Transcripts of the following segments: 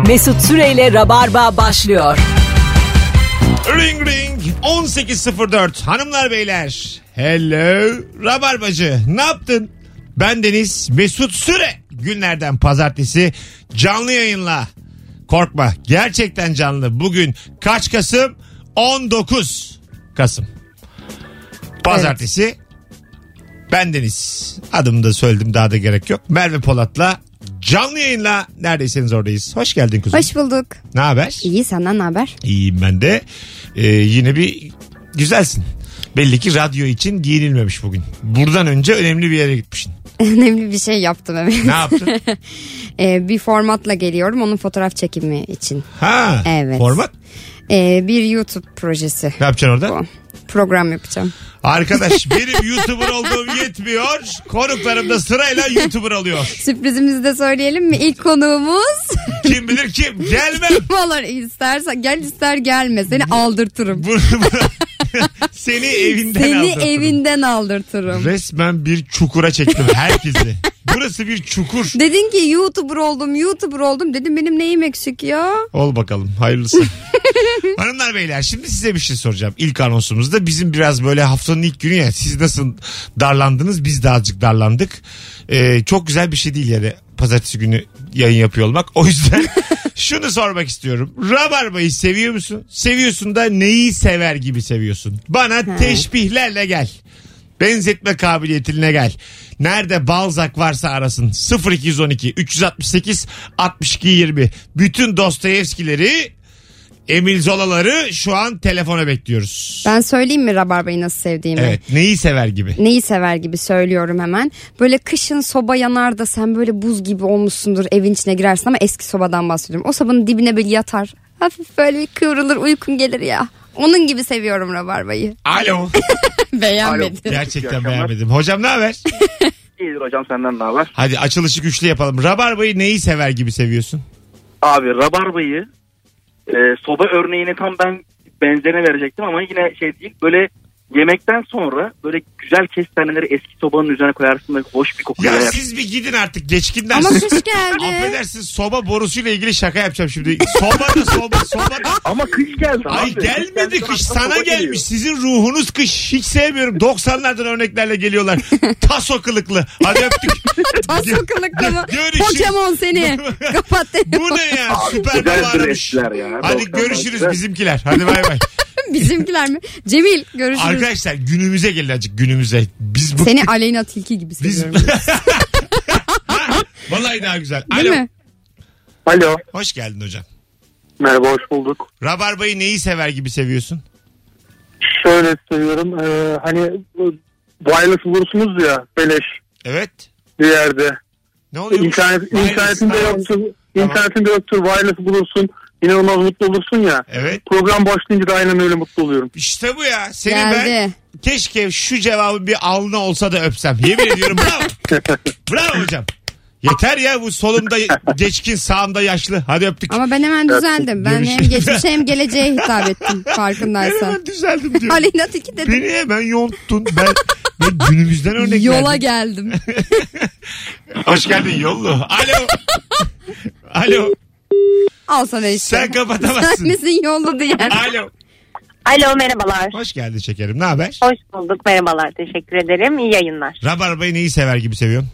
Mesut Süreyle Rabarba başlıyor. Ring ring 18.04 hanımlar beyler. Hello Rabarbacı ne yaptın? Ben Deniz Mesut Süre günlerden pazartesi canlı yayınla. Korkma gerçekten canlı. Bugün kaç Kasım? 19 Kasım. Pazartesi. Ben Deniz. Adımı da söyledim daha da gerek yok. Merve Polat'la canlı yayınla neredeyseniz oradayız. Hoş geldin kuzum. Hoş bulduk. Ne haber? İyi senden ne haber? İyiyim ben de. Ee, yine bir güzelsin. Belli ki radyo için giyinilmemiş bugün. Buradan önce önemli bir yere gitmişsin. Önemli bir şey yaptım evet. Ne yaptın? Ee, bir formatla geliyorum onun fotoğraf çekimi için. Ha. Evet. Format. Ee, bir YouTube projesi. Ne yapacaksın orada? Bu. Program yapacağım. Arkadaş benim YouTuber olduğum yetmiyor. Konuklarım da sırayla YouTuber oluyor. Sürprizimizi de söyleyelim mi? İlk konuğumuz Kim bilir kim. Gelmem. kim olur istersen gel ister gelme seni aldırtırım. Bunu- bunu- Seni evinden Seni aldırtırım. evinden aldırtırım. Resmen bir çukura çektim herkesi. Burası bir çukur. Dedin ki YouTuber oldum YouTuber oldum dedim benim neyim eksik ya? Ol bakalım hayırlısı. Hanımlar beyler şimdi size bir şey soracağım. İlk anonsumuzda bizim biraz böyle haftanın ilk günü ya siz nasıl darlandınız biz de azıcık darlandık. Ee, çok güzel bir şey değil yani pazartesi günü yayın yapıyor olmak. O yüzden şunu sormak istiyorum. Rabarba'yı seviyor musun? Seviyorsun da neyi sever gibi seviyorsun? Bana teşbihlerle gel. Benzetme kabiliyetine gel. Nerede Balzac varsa arasın. 0212 368 62 20. Bütün Dostoyevskileri Emil Zola'ları şu an telefona bekliyoruz. Ben söyleyeyim mi Rabarba'yı nasıl sevdiğimi? Evet neyi sever gibi. Neyi sever gibi söylüyorum hemen. Böyle kışın soba yanar da sen böyle buz gibi olmuşsundur evin içine girersin ama eski sobadan bahsediyorum. O sobanın dibine böyle yatar. Hafif böyle bir kıvrılır uykun gelir ya. Onun gibi seviyorum rabarbayı. Alo. Beğenmedim. Gerçekten beğenmedim. Hocam ne haber? İyidir hocam senden ne haber? Hadi açılışı güçlü yapalım. Rabarba'yı neyi sever gibi seviyorsun? Abi rabarbayı e, soba örneğini tam ben benzerine verecektim ama yine şey değil. Böyle yemekten sonra böyle güzel kestaneleri eski sobanın üzerine koyarsın ve hoş bir koku Ya yayar. siz bir gidin artık geçkinden. Ama kış geldi. Affedersin soba borusuyla ilgili şaka yapacağım şimdi. Soba da soba soba da. Ama kış geldi Ay abi. gelmedi Kış kış sana soba geliyor. gelmiş. Sizin ruhunuz kış. Hiç sevmiyorum. 90'lardan örneklerle geliyorlar. Taso kılıklı. Hadi öptük. Taso kılıklı mı? Görüşürüz. Pokemon seni. Kapat Bu ne ya? Süper güzeldir baba aramış. eskiler ya. Hadi 90'lar görüşürüz güzel. bizimkiler. Hadi bay bay. Bizimkiler mi? Cemil görüşürüz. Arkadaşlar günümüze gelin azıcık günümüze. Biz bu... Seni Aleyna Tilki gibi Biz... seviyorum. Vallahi daha güzel. Değil Alo. mi? Alo. Hoş geldin hocam. Merhaba hoş bulduk. Rabarbayı neyi sever gibi seviyorsun? Şöyle seviyorum. Ee, hani wireless bulursunuz ya beleş Evet. bir yerde. Ne oluyor? İnternet, internetinde yoktur. İnternetinde yoktur. Wireless bulursun. İnanılmaz mutlu olursun ya. Evet. Program başlayınca da aynen öyle mutlu oluyorum. İşte bu ya. Seni Geldi. ben keşke şu cevabı bir alnına olsa da öpsem. Yemin ediyorum bravo. bravo hocam. Yeter ya bu solumda geçkin sağımda yaşlı. Hadi öptük. Ama ben hemen düzeldim. Ben hem geçmişe hem geleceğe hitap ettim Ben farkındaysan. hemen düzeldim diyor. Aleyna Tilki dedim. Beni hemen yonttun. Ben, ben günümüzden örnek Yola verdim. geldim. Hoş geldin yollu. Alo. Alo. Al sana işte. Sen kapatamazsın. Sen misin yollu diyen? Alo. Alo merhabalar. Hoş geldin şekerim. Ne haber? Hoş bulduk merhabalar teşekkür ederim iyi yayınlar. Rabarbayı neyi sever gibi seviyorsun?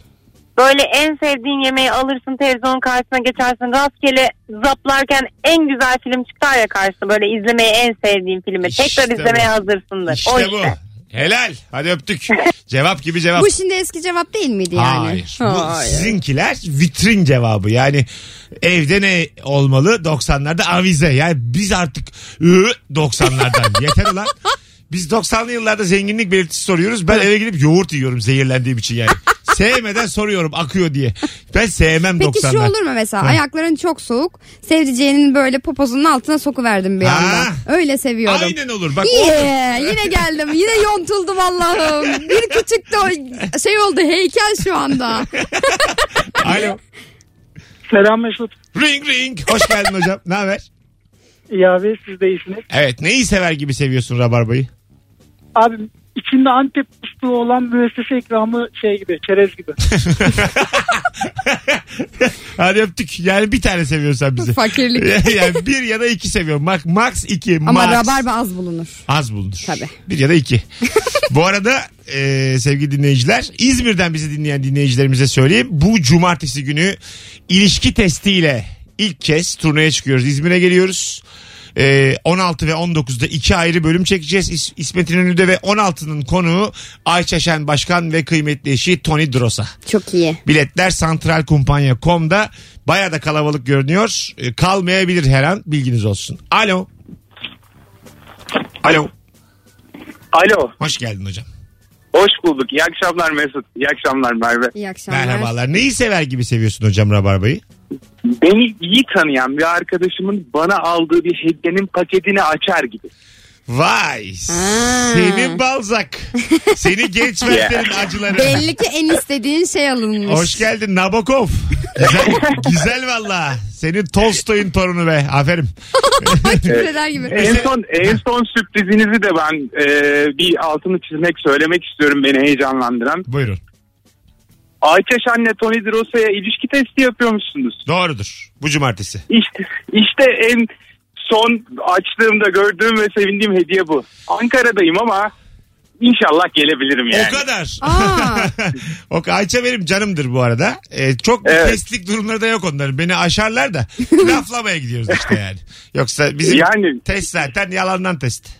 Böyle en sevdiğin yemeği alırsın televizyonun karşısına geçersin rastgele zaplarken en güzel film çıkar ya karşısına böyle izlemeye en sevdiğin filmi İşte tekrar bu. izlemeye hazırsındır. İşte o bu. Helal. Hadi öptük. Cevap gibi cevap. Bu şimdi eski cevap değil miydi yani? Hayır. Bu sizinkiler vitrin cevabı. Yani evde ne olmalı? 90'larda avize. Yani biz artık ı, 90'lardan. Yeter ulan. Biz 90'lı yıllarda zenginlik belirtisi soruyoruz. Ben eve gidip yoğurt yiyorum zehirlendiğim için yani. Sevmeden soruyorum akıyor diye. Ben sevmem Peki 90'lar. şu olur mu mesela Ha. ayakların çok soğuk sevdiceğinin böyle poposunun altına sokuverdim bir Ha. anda. Öyle seviyorum. Aynen olur. Bak olur. Yeah, yine geldim. Yine yontuldum Allah'ım. Bir küçük de o- şey oldu heykel şu anda. Alo. Selam Mesut. Ring ring. Hoş geldin hocam. Ne haber? İyi abi siz de iyisiniz. Evet. Neyi sever gibi seviyorsun Rabarba'yı? Abi içinde Antep fıstığı olan müessese ikramı şey gibi çerez gibi. Hadi öptük. Yani bir tane seviyorsan bizi. Fakirlik. yani bir ya da iki seviyorum. Max, max iki. Ama max. rabarba az bulunur. Az bulunur. Tabii. Bir ya da iki. Bu arada e, sevgili dinleyiciler İzmir'den bizi dinleyen dinleyicilerimize söyleyeyim. Bu cumartesi günü ilişki testiyle ilk kez turneye çıkıyoruz. İzmir'e geliyoruz. E, 16 ve 19'da iki ayrı bölüm çekeceğiz. İs- İsmet İnönü'de ve 16'nın konuğu Ayça Şen Başkan ve kıymetli eşi Tony Drosa. Çok iyi. Biletler santralkumpanya.com'da baya da kalabalık görünüyor. E, kalmayabilir her an bilginiz olsun. Alo. Alo. Alo. Hoş geldin hocam. Hoş bulduk. İyi akşamlar Mesut. İyi akşamlar Merve. İyi akşamlar. Merhabalar. Neyi sever gibi seviyorsun hocam Rabarba'yı? Beni iyi tanıyan bir arkadaşımın bana aldığı bir hediyenin paketini açar gibi. Vay. Ha. Seni balzak. Seni genç vertlerin acıları. Belli ki en istediğin şey alınmış. Hoş geldin Nabokov. Güzel, güzel valla. Senin Tolstoy'un torunu be. Aferin. Gibi. En son en son sürprizinizi de ben e, bir altını çizmek söylemek istiyorum beni heyecanlandıran. Buyurun. Ayça Şen'le Tony Drosa'ya ilişki testi yapıyormuşsunuz. Doğrudur. Bu cumartesi. İşte, işte en son açtığımda gördüğüm ve sevindiğim hediye bu. Ankara'dayım ama inşallah gelebilirim yani. O kadar. Aa. o Ayça benim canımdır bu arada. Ee, çok Evet. testlik durumları da yok onların. Beni aşarlar da laflamaya gidiyoruz işte yani. Yoksa bizim Yani test zaten yalandan test.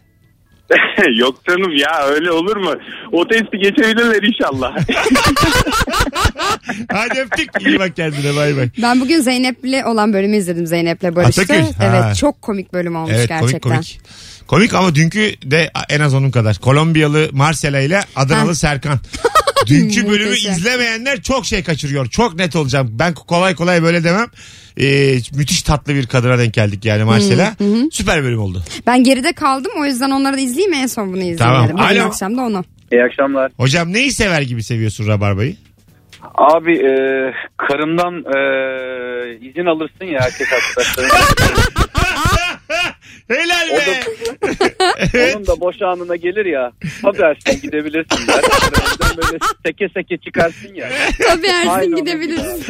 yok canım ya öyle olur mu? O testi geçebilirler inşallah. Hadi öptük. İyi bak kendine bay bay. Ben bugün Zeynep'le olan bölümü izledim Zeynep'le Barış'ta. Atakül, ha. Evet çok komik bölüm olmuş Evet gerçekten. komik komik. Komik ama dünkü de en az onun kadar. Kolombiyalı Marcela ile Adanalı Ha. Serkan. Dünkü bölümü Muhteşem. izlemeyenler çok şey kaçırıyor. Çok net olacağım. Ben kolay kolay böyle demem. Ee, müthiş tatlı bir kadına denk geldik yani Marcela. Süper bölüm oldu. Ben geride kaldım o yüzden onları da izleyeyim en son bunu izleyeyim Tamam. dedim. Bugün Alo. akşam da onu. İyi akşamlar. Hocam neyi sever gibi seviyorsun Rabarba'yı? Abi e, karından e, izin alırsın ya erkek arkadaşların. Helal O be. Onun da boş anına gelir ya. Habersin gidebilirsin der. Böyle seke seke çıkarsın ya. Tabii Ersin Aynen. gidebiliriz.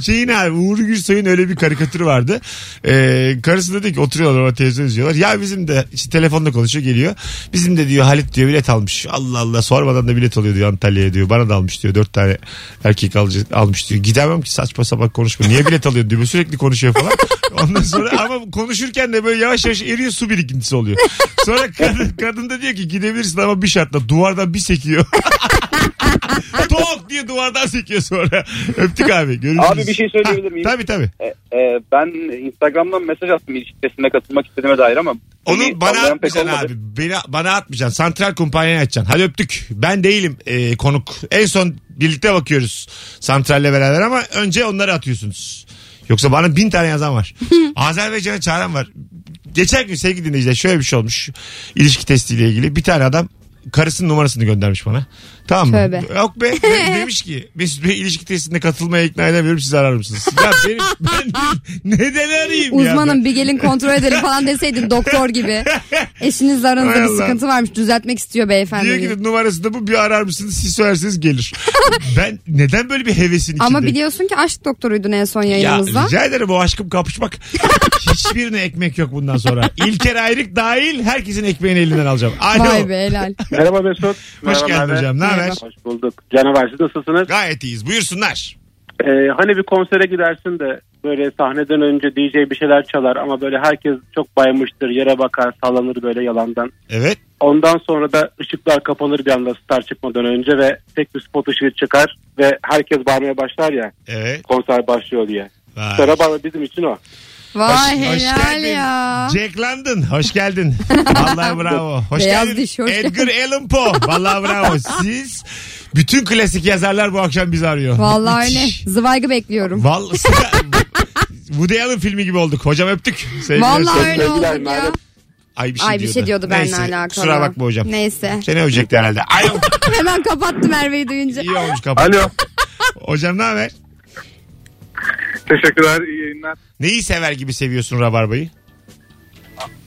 Şeyin abi Uğur Gülsoy'un öyle bir karikatürü vardı. Ee, karısı dedi ki oturuyorlar orada televizyon izliyorlar. Ya bizim de işte telefonda konuşuyor geliyor. Bizim de diyor Halit diyor bilet almış. Allah Allah sormadan da bilet alıyor diyor Antalya'ya diyor. Bana da almış diyor. Dört tane erkek alıcı, almış diyor. Gidemem ki saçma sapan konuşma. Niye bilet alıyor diyor. Böyle Sürekli konuşuyor falan. Ondan sonra ama konuşurken de böyle yavaş yavaş eriyor su birikintisi oluyor. Sonra kadın, kadın da diyor ki gidebilirsin ama bir şartla duvardan bir sekiyor. Tok diye duvardan sekiyor sonra. Öptük abi. Görüşürüz. Abi bir şey söyleyebilir miyim? Tabii tabii. E, e, ben Instagram'dan mesaj attım ilişki testine katılmak istediğime dair ama. Onu bana atmayacaksın abi. Beni, bana atmayacaksın. Santral kumpanyaya atacaksın. Hadi öptük. Ben değilim e, konuk. En son birlikte bakıyoruz santralle beraber ama önce onları atıyorsunuz. Yoksa bana bin tane yazan var. Azerbaycan'a çağıran var. Geçen gün sevgili dinleyiciler şöyle bir şey olmuş. İlişki testiyle ilgili. Bir tane adam karısının numarasını göndermiş bana. Tamam mı? Tövbe. Yok be. De- demiş ki Mesut Bey ilişki testine katılmaya ikna edemiyorum siz arar mısınız? Ya benim, ben neden arayayım ya? Uzmanım bir gelin kontrol edelim falan deseydin doktor gibi. Eşinizle aranızda Hay bir Allah. sıkıntı varmış düzeltmek istiyor beyefendi. Diyor diye. ki numarası da bu bir arar mısınız siz söylerseniz gelir. ben neden böyle bir hevesin içindeyim? Ama biliyorsun ki aşk doktoruydun en son ya yayınımızda. rica ederim o aşkım kapışmak. Hiçbirine ekmek yok bundan sonra. İlker Ayrık dahil herkesin ekmeğini elinden alacağım. Alo. Vay be helal. Merhaba Mesut. Hoş geldin hocam. Ne haber? Hoş bulduk. Canavar siz nasılsınız? Gayet iyiyiz. Buyursunlar. Ee, hani bir konsere gidersin de böyle sahneden önce DJ bir şeyler çalar ama böyle herkes çok baymıştır. Yere bakar sallanır böyle yalandan. Evet. Ondan sonra da ışıklar kapanır bir anda star çıkmadan önce ve tek bir spot ışığı çıkar ve herkes bağırmaya başlar ya Evet. konser başlıyor diye. Vay. Sarabana bizim için o. Vay Hoş- hoş helal geldin. ya. Jack London hoş geldin. Vallahi bravo. Hoş Beyaz geldin. diş, hoş Edgar Allan Poe. Vallahi bravo. Siz bütün klasik yazarlar bu akşam bizi arıyor. Vallahi öyle. Müthiş. Zıvaygı bekliyorum. Vallahi Woody Allen filmi gibi olduk. Hocam öptük. Sevgiler, Vallahi sevgiler. öyle olduk ya. Ay bir şey Ay bir diyordu. şey diyordu benimle Neyse, alakalı. Kusura bakma hocam. Neyse. Seni övecekti herhalde. Alo. Hemen kapattım Merve'yi duyunca. İyi olmuş kapat. Alo. Hocam ne haber? Teşekkürler. iyi yayınlar. Neyi sever gibi seviyorsun Rabarba'yı?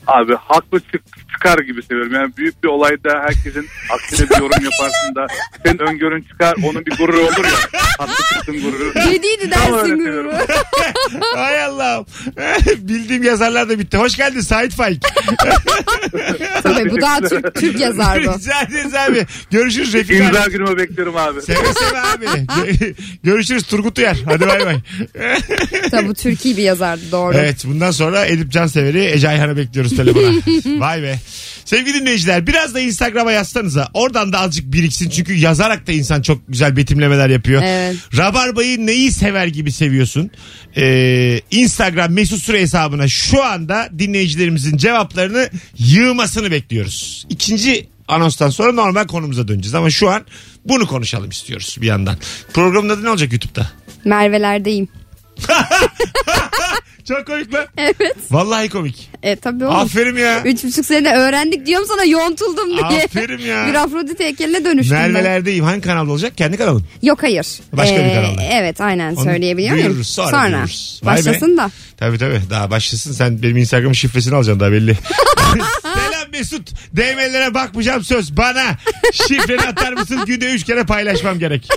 Abi haklı çık, çıkar gibi seviyorum. Yani büyük bir olayda herkesin aksine bir yorum yaparsın da senin öngörün çıkar. Onun bir gururu olur ya. Haklı çıktın gururu. Dediydi Tam öyle dersin seviyorum. gururu. Hay Allah'ım. Bildiğim yazarlar da bitti. Hoş geldin Sait Faik. Tabii bu daha Türk, Türk yazardı. Rica ederiz abi. Görüşürüz Refik abi. İmza günümü bekliyorum abi. Seve seve abi. Gö- Görüşürüz Turgut Uyar. Hadi bay bay. Tabii bu Türkiye bir yazardı doğru. Evet bundan sonra Edip Cansever'i Ece Ayhan'ı bekliyoruz telefona. Vay be. Sevgili dinleyiciler biraz da Instagram'a yazsanıza. Oradan da azıcık biriksin. Çünkü yazarak da insan çok güzel betimlemeler yapıyor. Evet. Rabarbayı neyi sever gibi seviyorsun? Ee, Instagram mesut süre hesabına şu anda dinleyicilerimizin cevaplarını yığmasını bekliyoruz. İkinci anonstan sonra normal konumuza döneceğiz. Ama şu an bunu konuşalım istiyoruz bir yandan. Programın adı ne olacak YouTube'da? Merve'lerdeyim. Çok komik lan. Evet. Vallahi komik. E tabii oğlum. Aferin ya. Üç buçuk senede öğrendik diyorum sana yontuldum diye. Aferin ya. Bir Afrodit heykeline dönüştüm ben. Merve'lerdeyim. Hangi kanalda olacak? Kendi kanalın. Yok hayır. Başka bir kanalda. Evet aynen Onu söyleyebiliyor muyum? duyururuz, sonra duyururuz. Vay be. Başlasın da. Tabii tabii. Daha başlasın. Sen benim Instagram şifresini alacaksın daha belli. Selam Mesut. DM'lere bakmayacağım söz. Bana şifreni atar mısın? Günde üç kere paylaşmam gerek.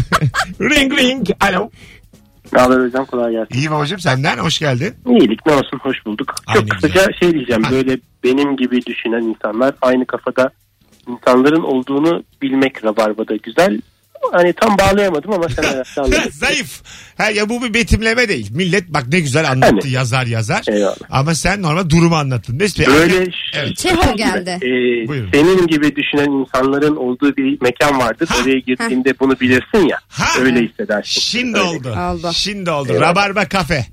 ring ring. Alo. Ne haber hocam kolay gelsin. İyi babacığım senden hoş geldin. İyilik ne olsun hoş bulduk. Aynı Çok kısaca şey diyeceğim Ha. böyle benim gibi düşünen insanlar aynı kafada insanların olduğunu bilmek rabarbada güzel. Hani tam bağlayamadım ama sen herhalde anladın. Zayıf. Ha, ya bu bir betimleme değil. Millet bak ne güzel anlattı Hani. yazar yazar. Eyvallah. Ama sen normal durumu anlattın. Bey, Böyle Evet. Çehov geldi. e, Buyurun. senin gibi düşünen insanların olduğu bir mekan vardır. Ha. Oraya girdiğinde bunu bilirsin ya. Ha. Öyle hissedersin. Şimdi Öyle. oldu. Oldu. Şimdi oldu. Eyvallah. Rabarba kafe.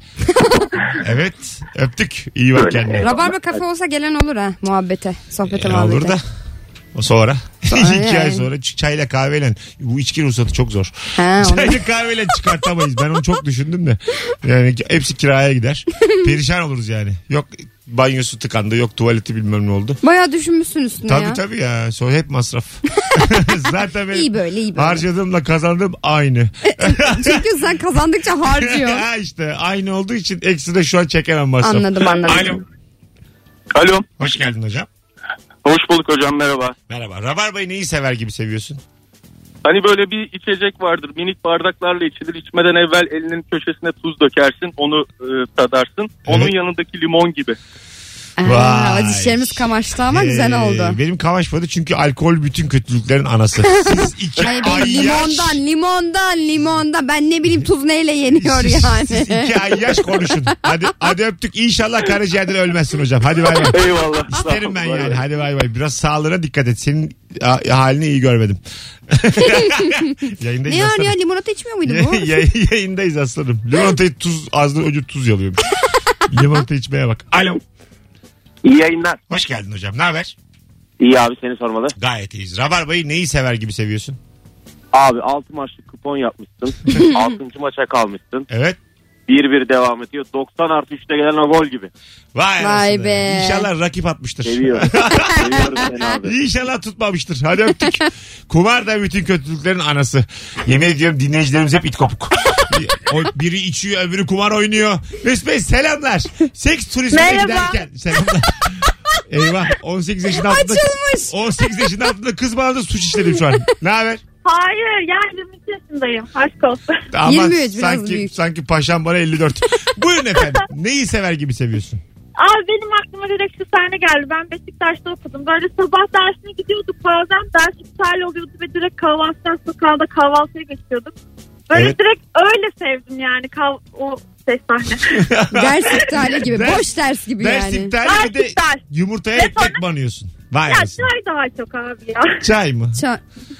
evet. Öptük. İyi bak Öyle. kendine. Rabarba kafe olsa gelen olur ha muhabbete. Sohbete E, muhabbete. olur da. O sonra. Sonra İki ay sonra ç- çayla kahveyle. Bu içki ruhsatı çok zor. Ha, onu- Çayla kahveyle çıkartamayız. Ben onu çok düşündüm de. Yani hepsi kiraya gider. Perişan oluruz yani. Yok banyosu tıkandı. Yok tuvaleti bilmem ne oldu. Bayağı düşünmüşsün üstüne Tabii ya. tabii ya. Sonra hep masraf. Zaten benim İyi böyle iyi böyle. harcadığımla kazandığım aynı. Çünkü sen kazandıkça harcıyor. ha işte aynı olduğu için eksi de şu an çekemem masraf. anladım anladım. Alo. Alo. Hoş geldin hocam. Hoş bulduk hocam merhaba. Merhaba. Rabarbayı neyi sever gibi seviyorsun? Hani böyle bir içecek vardır. Minik bardaklarla içilir. İçmeden evvel elinin köşesine tuz dökersin. Onu e, tadarsın. Onun Evet. yanındaki limon gibi. Aa, Vay. dişlerimiz kamaştı ama güzel oldu. Benim kamaşmadı çünkü alkol bütün kötülüklerin anası. Siz iki Hayır ay yaş, limondan limondan limondan ben ne bileyim tuz neyle yeniyor siz, yani. siz iki ay yaş konuşun. Hadi, hadi öptük. İnşallah karaciğerden ölmezsin hocam. Hadi bay bay. Eyvallah. İsterim ben yani. Hadi bay bay. Biraz sağlığına dikkat et. Senin halini iyi görmedim. Yayındayız ne yani aslanım. ya limonata içmiyor muydu bu? Yay- yayındayız aslanım. Limonatayı tuz ağzına ucu tuz yalıyormuş. Limonata içmeye bak. Alo. İyi yayınlar. Hoş geldin hocam. Ne haber? İyi abi seni sormalı. Gayet iyiyiz. Rabarbayı neyi sever gibi seviyorsun? Abi 6 maçlık kupon yapmışsın. 6. maça kalmışsın. Evet. 1-1 devam ediyor. 90 artı 3'te gelen o gol gibi. Vay, Vay be. İnşallah rakip atmıştır. Seviyorum. Seviyorum seni abi. İnşallah tutmamıştır. Hadi öptük. Kumar da bütün kötülüklerin anası. Yemin ediyorum dinleyicilerimiz hep it kopuk. O biri içiyor öbürü kumar oynuyor. Mesut Bey selamlar. Seks turizmine Merhaba. giderken. Selamlar. Eyvah 18 yaşın altında. Açılmış. 18 yaşın altında kız bana da suç işledim şu an. Ne haber? Hayır yani 22 yaşındayım. Aşk olsun. Ama 23 biraz sanki, büyük. sanki paşam bana 54. Buyurun efendim. Neyi sever gibi seviyorsun? Abi benim aklıma direkt şu sahne geldi. Ben Beşiktaş'ta okudum. Böyle sabah dersine gidiyorduk bazen. Ders iptal oluyordu ve direkt kahvaltıdan sokağda kahvaltıya geçiyorduk. Böyle Evet. direkt öyle sevdim yani kav o ses sahne. Ders iptali gibi. Ders- boş ders gibi Ders yani. iptali bir de Ders iptal. yumurtaya Ve ekmek banıyorsun. Vay ya çay daha çok abi ya. Çay mı? Ça-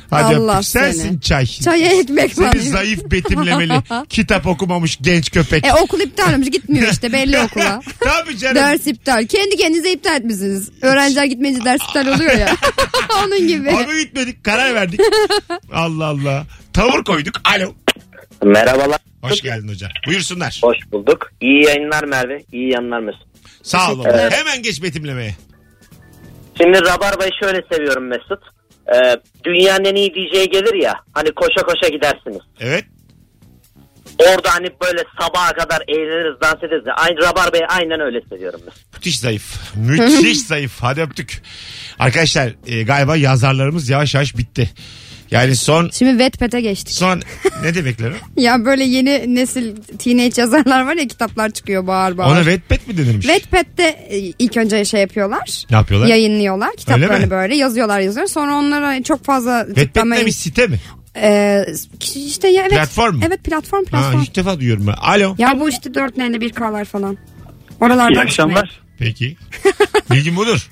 Hadi Allah öptük. Sensin seni. çay. Çaya ekmek Seni banıyor. zayıf betimlemeli. kitap okumamış genç köpek. E okul iptal olmuş gitmiyor işte belli okula. Tabii canım. Ders iptal. Kendi kendinize iptal etmişsiniz. Öğrenciler gitmeyince ders iptal oluyor ya. Onun gibi. Onu gitmedik. Karar verdik. Allah Allah. Tavır koyduk. Alo. Merhabalar. Hoş geldin hocam. Buyursunlar. Hoş bulduk. İyi yayınlar Merve. İyi yayınlar Mesut. Sağ ol. Teşekkürler. Hemen geç betimlemeye. Şimdi Rabarba'yı şöyle seviyorum Mesut. Ee, dünyanın en iyi DJ'i gelir ya. Hani koşa koşa gidersiniz. Evet. Orada hani böyle sabaha kadar eğleniriz, dans ederiz. Aynı Rabarba'yı aynen öyle seviyorum ben. Müthiş zayıf. Müthiş zayıf. Hadi öptük. Arkadaşlar e, galiba yazarlarımız yavaş yavaş bitti. Yani son Şimdi Wattpad'e geçtik. son ne demekler o? Ya böyle yeni nesil teenage yazarlar var ya kitaplar çıkıyor bağır bağır. Ona Wattpad mi denilmiş? Wattpad'de e, ilk önce şey yapıyorlar. Ne yapıyorlar? Yayınlıyorlar kitaplarını böyle yazıyorlar yazıyor. Sonra onlara çok fazla Wattpad bir site mi? Ee, işte ya evet. Platform mu? Evet platform Ha, platform. ilk defa duyuyorum ben. Alo. Ya bu işte dört neyde bir K'lar falan. Oralardan İyi akşamlar. Peki. Bilgin budur.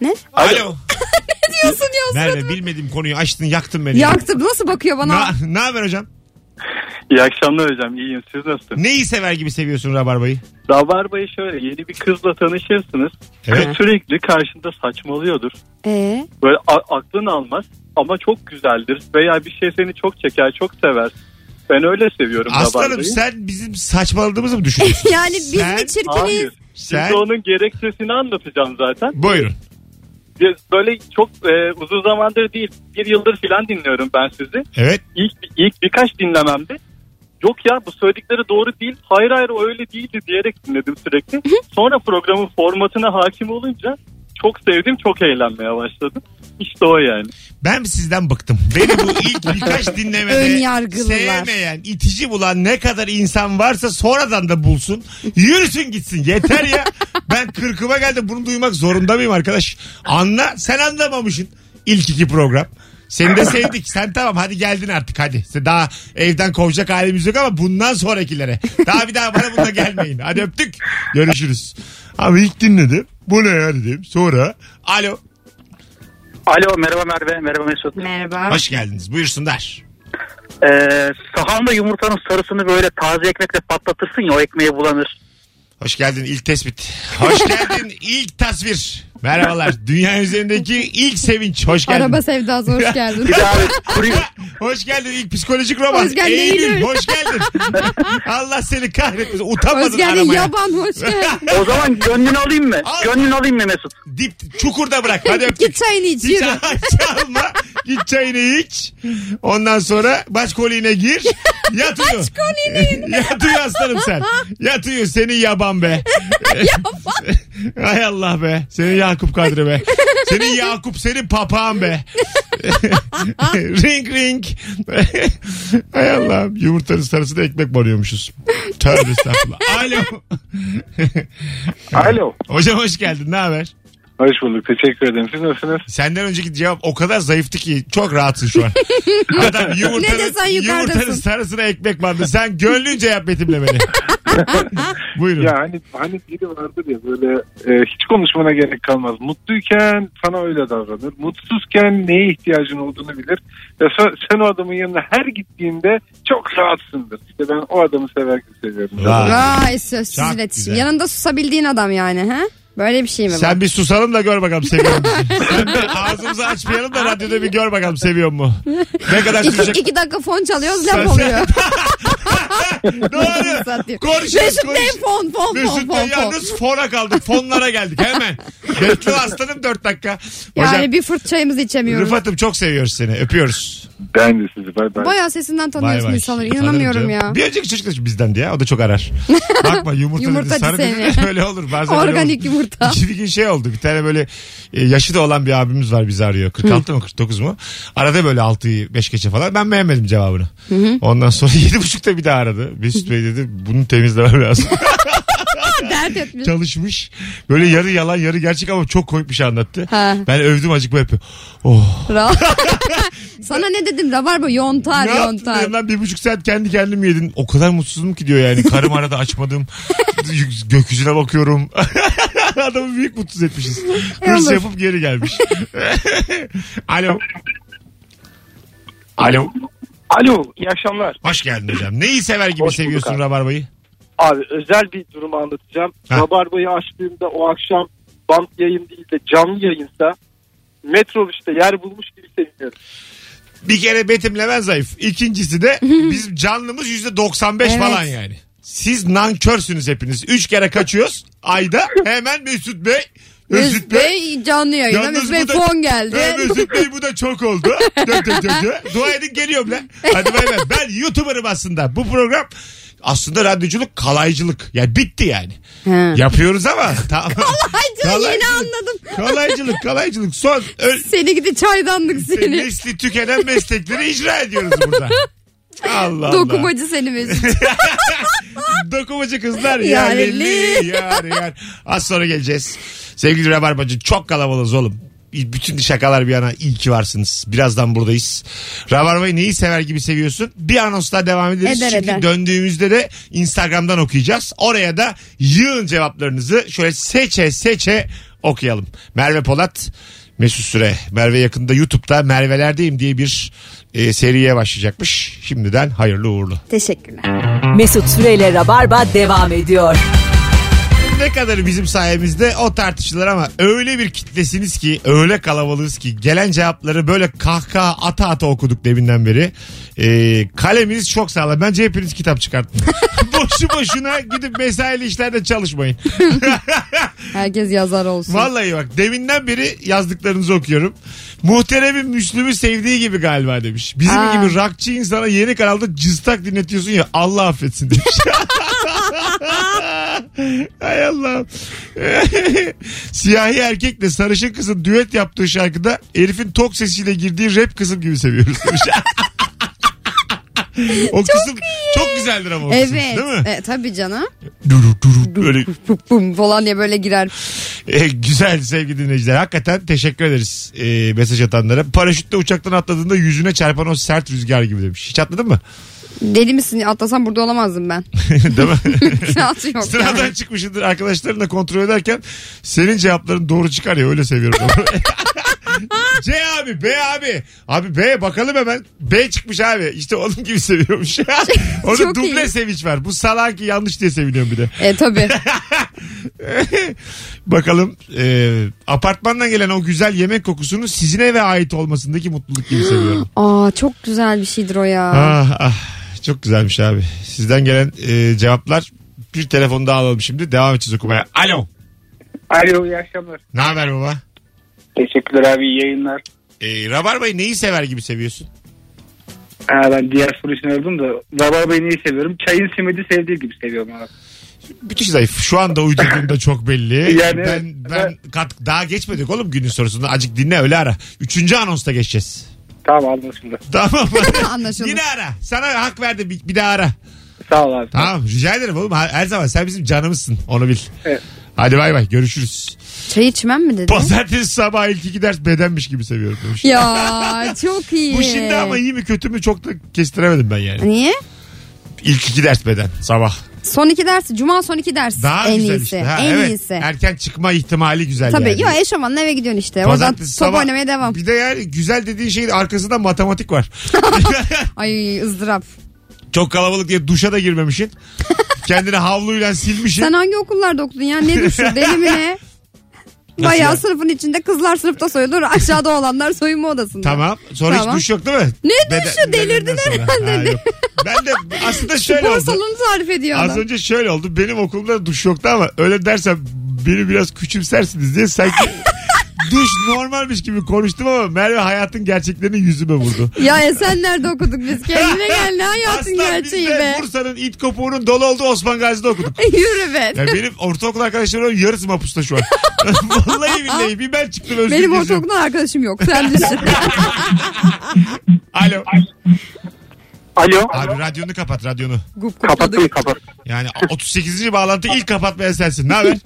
Ne? Alo. Ne diyorsun ya? Merve bilmediğim konuyu açtın yaktın beni. Yaktı nasıl bakıyor bana? Na, ne haber hocam? İyi akşamlar hocam. İyiyim. Siz nasılsınız? Neyi sever gibi seviyorsun Rabarba'yı? Rabarba'yı şöyle yeni bir kızla tanışırsınız. Evet. Kız sürekli karşında saçmalıyordur. Ee, Böyle a- aklın almaz ama çok güzeldir. Veya bir şey seni çok çeker, çok sever. Ben öyle seviyorum Aslanım Rabarba'yı. sen bizim saçmaladığımızı mı düşünüyorsun? yani biz Sen- mi çirkiniz? Hayır. Sen Şimdi onun gerekçesini anlatacağım zaten. buyurun. Bir- Böyle çok e, uzun zamandır değil, bir yıldır falan dinliyorum ben sizi. Evet. İlk, ilk birkaç dinlememde yok ya bu söyledikleri doğru değil, hayır hayır o öyle değildi diyerek dinledim sürekli. Sonra programın formatına hakim olunca çok sevdim, çok eğlenmeye başladım. İşte o yani. Ben sizden bıktım. Beni bu ilk birkaç Ön dinlemede yargılılar. sevmeyen, itici bulan ne kadar insan varsa sonradan da bulsun. Yürüsün gitsin. Yeter ya. Ben kırkıma geldim. Bunu duymak zorunda mıyım arkadaş? Anla. Sen anlamamışsın. İlk iki program. Seni de sevdik. Sen tamam hadi geldin artık hadi. Sen daha evden kovacak halimiz yok ama bundan sonrakilere. Daha bir daha bana bununla gelmeyin. Hadi öptük. Görüşürüz. Ama ilk dinledim. Bu ne ya dedim. Sonra alo. Alo merhaba Merve, merhaba Mesut. Merhaba. Hoş geldiniz. Buyursunlar. Ee, sahanda yumurtanın sarısını böyle taze ekmekle patlatırsın ya o ekmeğe bulanır. Hoş geldin ilk tespit. Hoş geldin ilk tasvir. Merhabalar. Dünya üzerindeki ilk sevinç. Hoş geldin. Araba sevdası hoş geldin. Hoş geldin ilk psikolojik roman. Hoş geldin, Eylül. Eylül. Hoş geldin. Allah seni kahretmesin. Utanmadın hoş geldin aramaya. yaban hoş geldin. o zaman gönlünü alayım mı? Al. Gönlünü alayım mı Mesut? Dip, çukurda bırak. Hadi öptük. Git çayını iç Hiç çalma. Git çayını iç. Ondan sonra baş koliğine gir. Yat uyu. Baş Yat uyu aslanım sen. Yat uyu. Senin yaban be. yaban. Hay Allah be. Senin Yakup Kadri be. Senin Yakup senin papağan be. ring ring. Hay Allah. Yumurtanın sarısına ekmek banıyormuşuz. Tövbe estağfurullah. Alo. Alo. Hocam hoş geldin. Ne haber? Hoş bulduk. Teşekkür ederim. Siz nasılsınız? Senden önceki cevap o kadar zayıftı ki çok rahatsın şu an. Adam Ne yumurtanın, desen yumurtanın yukarıdasın. sarısına ekmek bandı. Sen gönlünce yap betimlemeni. Buyurun. Ya hani hani biri vardır ya böyle e, hiç konuşmana gerek kalmaz. Mutluyken sana öyle davranır. Mutsuzken neye ihtiyacın olduğunu bilir. Ve sen, sen o adamın yanına her gittiğinde çok rahatsındır. İşte ben o adamı severken seviyorum. Vay. Sözsüz Çok iletişim. güzel. Yanında susabildiğin adam yani ha? Böyle bir şey mi Sen bir susalım da gör bakalım seviyor musun? Sen bir ağzımızı açmayalım da radyoda bir gör bakalım seviyor mu? Ne kadar İki, sürecek? iki dakika fon çalıyoruz laf oluyor. Doğru. Konuşuyoruz Mesut Bey konuş. fon fon fon Mesut fon Bey fon. yalnız fona kaldık. Fonlara geldik hemen. Bekle aslanım dört dakika. Yani Hocam bir fırt çayımızı içemiyoruz. Rıfat'ım çok seviyoruz seni. Öpüyoruz. Ben de sizi. Bay bay. Bayağı sesinden Bay tanıyorsun bay. insanları. Tanırım İnanamıyorum canım. ya. Bir önceki çocuk da bizdendi ya. O da çok arar. Bakma yumurta, Yumurta dedi. Sarı seni. dedi. Öyle olur. Bazen öyle Organik olur. yumurta. İki bir gün şey oldu. Bir tane böyle e, yaşı da olan bir abimiz var bizi arıyor. 46 mı 49 mu? Arada böyle 6'yı 5 geçe falan. Ben beğenmedim cevabını. Ondan sonra 7.30'da bir daha aradı. Mesut Bey dedi bunu temizlemem lazım. Dert etmiş. Çalışmış. Böyle yarı yalan yarı gerçek ama çok komik bir şey anlattı. Ha. Ben övdüm acık böyle yapıyor. Oh. Sana ne dedim rabarba yontar Ne yontar. lan bir buçuk saat kendi kendim yedin. O kadar mutsuzum ki diyor yani. Karım arada açmadım. Gökyüzüne bakıyorum. Adamı büyük mutsuz etmişiz. Hırs yapıp geri gelmiş. Alo. Alo. Alo iyi akşamlar. Hoş geldin hocam. Neyi sever gibi Hoş seviyorsun abi. Rabarbayı? Abi özel bir durumu anlatacağım. Ha. Rabarbayı açtığımda o akşam bant yayın değil de canlı yayınsa metrobüste yer bulmuş gibi seviniyorum. Bir kere betimlemen zayıf. İkincisi de bizim canlımız yüzde 95 Evet. falan yani. Siz nankörsünüz hepiniz. Üç kere kaçıyoruz ayda hemen Mesut Bey Mesut Bey canlı yayına. Yalnız Mesut Bey fon geldi. Ha, Mesut Bey bu da çok oldu. Dö, dö, dö, dö. Dua edin geliyorum lan. Hadi bay bay. Ben YouTuber'ım aslında. Bu program aslında radyoculuk kalaycılık. Yani bitti yani. Ha. Yapıyoruz ama. Tamam. Kalaycılık yeni anladım. Kalaycılık kalaycılık. Son öl, Seni gidi çaydanlık seni. nesli tükenen meslekleri icra ediyoruz burada. Allah Allah. Dokumacı seni Mesut. Dokumacı kızlar yareli yar yar. Az sonra geleceğiz. Sevgili Rabarbacı çok kalabalığız oğlum. Bütün şakalar bir yana iyi ki varsınız. Birazdan buradayız. Rabarba'yı neyi sever gibi seviyorsun? Bir anons daha devam ederiz. Eder, Çünkü eder. döndüğümüzde de Instagram'dan okuyacağız. Oraya da yığın cevaplarınızı şöyle seçe seçe okuyalım. Merve Polat, Mesut Süre. Merve yakında YouTube'da Merve'lerdeyim diye bir e, seriye başlayacakmış. Şimdiden hayırlı uğurlu. Teşekkürler. Mesut Süreyle Rabarba devam ediyor. Ne kadar bizim sayemizde o tartışılır ama öyle bir kitlesiniz ki öyle kalabalığız ki gelen cevapları böyle kahkaha ata ata okuduk deminden beri. Ee, kaleminiz çok sağlam. Bence hepiniz kitap çıkartın. Boşu boşuna gidip mesaili işlerde çalışmayın. Herkes yazar olsun. Vallahi bak deminden beri yazdıklarınızı okuyorum. Muhteremin Müslüm'ü sevdiği gibi galiba demiş. Bizim Aa. gibi rockçı insana yeni kanalda cıstak dinletiyorsun ya Allah affetsin demiş. Hay Allah. Siyahi erkekle sarışın kızın düet yaptığı şarkıda herifin tok sesiyle girdiği rap kısım gibi seviyoruz demiş. o kısım çok güzeldir ama o kısım Evet. değil mi? E, tabii canım. Duru duru böyle Bum bum falan diye böyle girer. E, güzel sevgili dinleyiciler. Hakikaten teşekkür ederiz e, mesaj atanlara. Paraşütle uçaktan atladığında yüzüne çarpan o sert rüzgar gibi demiş. Hiç atladın mı? Deli misin? Atlasam burada olamazdım ben. Değil mi? Yok Sıradan yani. çıkmışındır arkadaşlarınla kontrol ederken senin cevapların doğru çıkar ya öyle seviyorum. C abi B abi. Abi B bakalım hemen. B çıkmış abi. İşte onun gibi seviyormuş. Orada Çok duble iyi. sevinç var. Bu salak ki yanlış diye seviniyorum bir de. E tabii. Bakalım e, apartmandan gelen o güzel yemek kokusunu sizin eve ait olmasındaki mutluluk gibi seviyorum. Aa çok güzel bir şeydir o ya. Ah, ah, çok güzelmiş abi. Sizden gelen e, cevaplar bir telefonu daha alalım şimdi. Devam edeceğiz okumaya. Alo. Alo iyi akşamlar. Ne haber baba? Teşekkürler abi iyi yayınlar. E, Rabarba'yı neyi sever gibi seviyorsun? Ha, ben diğer soru için aradım da Rabarba'yı neyi seviyorum? Çayın simidi sevdiği gibi seviyorum abi. Müthiş zayıf. Şu anda uydurduğunda çok belli. Yani ben, ben kat, daha geçmedik oğlum günün sorusunu. Acık dinle öyle ara. Üçüncü anonsta geçeceğiz. Tamam anlaşıldı. Tamam. Anlaşıldı. Yine ara. Sana hak verdim bir, bir daha ara. Sağ ol abi. Tamam rica ederim oğlum. Her, her zaman sen bizim canımızsın. Onu bil. Evet. Hadi bay bay görüşürüz. Çay içmem mi dedi? Pazartesi sabah ilk iki ders bedenmiş gibi seviyorum demiş. Ya çok iyi. Bu şimdi ama iyi mi kötü mü çok da kestiremedim ben yani. Niye? İlk iki ders beden sabah. Son iki ders. Cuma son iki ders. Daha en güzel iyisi. işte. Ha, en evet. iyisi. Erken çıkma ihtimali güzel Tabii. yani. Yo eşofmanla eve gidiyorsun işte. Oradan Pazartesi top sabah- oynamaya devam. Bir de yani güzel dediğin şeyin arkasında matematik var. Ay ızdırap. Çok kalabalık diye duşa da girmemişsin. Kendini havluyla silmişsin. Sen hangi okullarda okudun ya? Ne düşün? Deli mi ne? Bayağı ya? sınıfın içinde kızlar sınıfta soyulur. Aşağıda olanlar soyunma odasında. Tamam. Sonra Tamam. hiç duş yok değil mi? Ne duşu? Sonra. herhalde. Ha. Ben de aslında şöyle Spor oldu. salonu tarif ediyor Az adam. önce şöyle oldu. Benim okulumda duş yoktu ama öyle dersem beni biraz küçümsersiniz diye sanki duş normalmiş gibi konuştum ama Merve hayatın gerçeklerini yüzüme vurdu. Ya Esenler'de okuduk biz. Kendine gel ne hayatın Aslan gerçeği biz de be. Bursa'nın it kopuğunun dolu olduğu Osman Gazi'de okuduk. Yürü be. Ya benim ortaokul arkadaşlarımın yarısı mapusta şu an. Vallahi billahi bir ben çıktım özgür Benim geziyorum. ortaokuldan arkadaşım yok. Sen düşün. Alo. Alo. Abi radyonu kapat radyonu. Gup Kapattım kapat. Yani 38. bağlantı ilk kapatmayan sensin. Ne haber?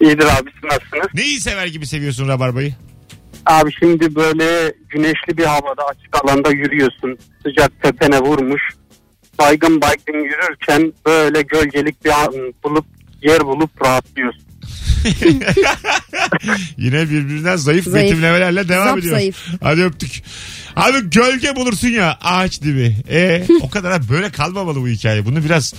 İyidir abi siz nasılsınız? Neyi sever gibi seviyorsun Rabarba'yı? Abi şimdi böyle güneşli bir havada açık alanda yürüyorsun. Sıcak tepene vurmuş. Baygın baygın yürürken böyle gölgelik bir an bulup yer bulup rahatlıyorsun. Yine birbirinden zayıf, Zayıf. betimlemelerle devam Zap ediyoruz. zayıf. Hadi öptük. Abi gölge bulursun ya ağaç dibi. E o kadar abi böyle kalmamalı bu hikaye. Bunu biraz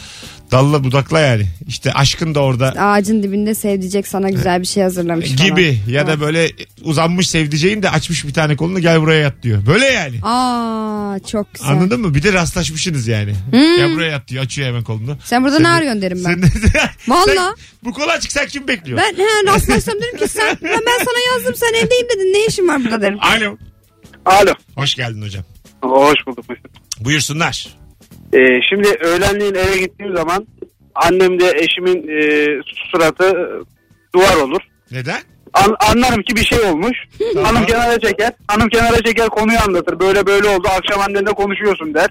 dalla budakla yani. İşte aşkın da orada Ağacın dibinde sevdicek sana güzel bir şey hazırlamış falan. gibi ya da böyle uzanmış sevdiceğin de açmış bir tane kolunu gel buraya yat diyor. Böyle yani. Aa çok güzel. Anladın mı? Bir de rastlaşmışsınız yani. Hmm. Gel buraya yat diyor. Açıyor hemen kolunu. Sen burada Sen ne arıyorsun derim ben. Sen de- Valla. Bu konu açık sen kim bekliyor? Ben he, rastlaşsam derim ki sen ben, ben sana yazdım sen evdeyim dedin ne işin var burada derim. Alo. Alo. Hoş geldin hocam. Hoş bulduk Mesut. Buyursunlar. Ee, şimdi öğlenleyin eve gittiğim zaman annem de eşimin e, suratı e, duvar olur. Neden? An- anlarım ki bir şey olmuş. Hanım kenara çeker. Hanım kenara çeker konuyu anlatır. Böyle böyle oldu. Akşam annenle konuşuyorsun der.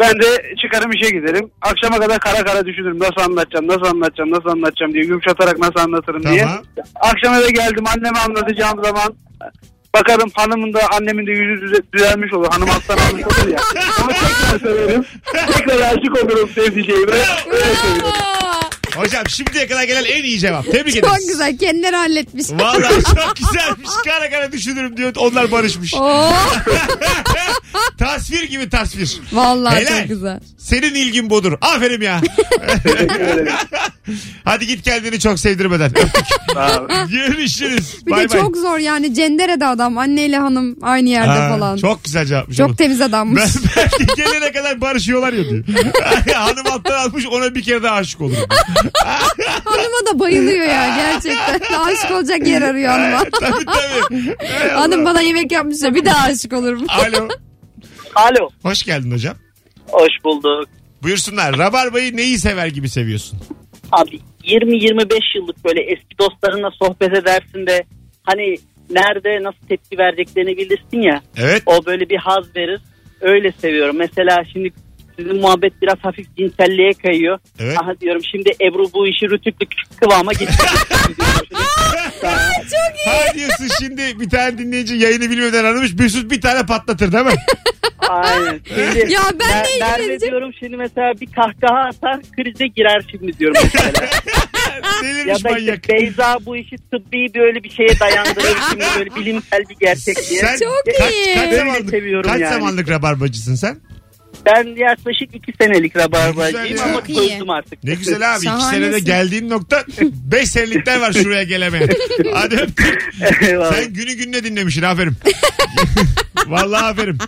Ben de çıkarım işe giderim. Akşama kadar kara kara düşünürüm. Nasıl anlatacağım, nasıl anlatacağım, nasıl anlatacağım diye. Yumuşatarak nasıl anlatırım diye. Tamam. Akşam eve geldim anneme anlatacağım zaman bakarım hanımın da annemin de yüzü düze- düzelmiş olur. Hanım alttan almış olur ya. Onu tekrar severim. Tekrar aşık olurum sevdiceğime. Öyle seviyorum. Hocam şimdiye kadar gelen en iyi cevap. Tebrik Çok ederiz. güzel kendileri halletmiş. Vallahi çok güzelmiş. Kara kara düşünürüm diyor. Onlar barışmış. Oo, tasvir gibi tasvir. vallahi Helal. çok güzel. Senin ilgin budur. Aferin ya. Hadi git kendini çok sevdirmeden. Öptük. Görüşürüz. Bir Bay de bay. çok zor yani Cendere'de adam anneyle hanım aynı yerde Ha, falan. Çok, Çok güzel cevapmış. ama. temiz adammış. Ben belki gelene kadar barışıyorlar ya diyor. Hanım alttan almış ona bir kere daha aşık olur. Hanıma da bayılıyor ya gerçekten. Aşık olacak yer arıyor hanıma. tabii tabii. Hay Allah. Hanım bana yemek yapmış ya bir daha aşık olurum. Alo. Alo. Hoş geldin hocam. Hoş bulduk. Buyursunlar. Rabarbayı neyi sever gibi seviyorsun? Abi 20-25 yıllık böyle eski dostlarınla sohbet edersin de hani nerede nasıl tepki vereceklerini bilirsin ya. Evet. O böyle bir haz verir. Öyle seviyorum. Mesela şimdi sizin muhabbet biraz hafif cinselliğe kayıyor. Evet. Aha diyorum şimdi Ebru bu işi rütüklü kıvama getirecek. Ha diyorsun şimdi bir tane dinleyici yayını bilmeden aramış Mesut bir tane patlatır değil mi? Aynen. Şimdi, Ya ben de ilgileneceğim. diyorum şimdi mesela bir kahkaha atar krize girer şimdi diyorum mesela. ya Delirmiş da manyak. işte Beyza bu işi tıbbi böyle bir şeye dayandırır şimdi böyle bilimsel bir gerçek diye. Sen Çok kaç, iyi. kaç Böyle zamanlık, seviyorum kaç yani. zamanlık rabarbacısın sen? Ben yaklaşık iki senelik rabarbacıyım ya. ama Çok iyi. çözdüm artık. Ne güzel abi. iki Şahanesin. senede geldiğin nokta beş senelikler var şuraya gelemeyen. Hadi öptük. Eyvallah. Sen günü gününe dinlemişsin aferin. Vallahi aferin.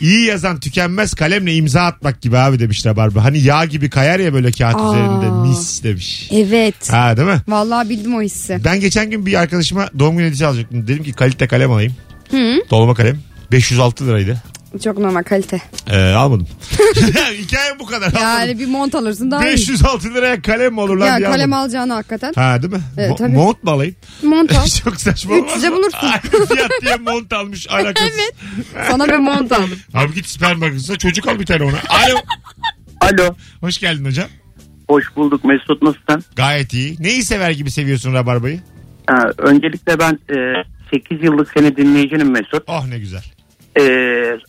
İyi yazan tükenmez kalemle imza atmak gibi abi demiş Rabarba. Hani yağ gibi kayar ya böyle kağıt Aa. üzerinde mis demiş. Evet. Ha değil mi? Vallahi bildim o hissi. Ben geçen gün bir arkadaşıma doğum günü hediyesi alacaktım. Dedim ki kalite kalem alayım. Hı, Dolma kalem. 506 liraydı. Çok normal kalite. Ee, almadım. Hikayem bu kadar. almadım. Yani bir mont alırsın daha iyi. 506 liraya kalem mi olur lan Ya diye kalem almadım. alacağını hakikaten. Ha değil mi? Evet, Mo- tabii. mont mu alayım? Mont al. Çok saçma olmaz 300'e mı? bulursun. Aynı fiyat diye mont almış alakasız. Evet. Sana bir mont aldım. Abi git bakıyorsa çocuk al bir tane ona. Alo. Alo. Hoş geldin hocam. Hoş bulduk Mesut nasılsın? Gayet iyi. Neyi sever gibi seviyorsun Rabarba'yı? Ha, öncelikle ben e, 8 yıllık seni dinleyicinim Mesut. Oh ne güzel. E,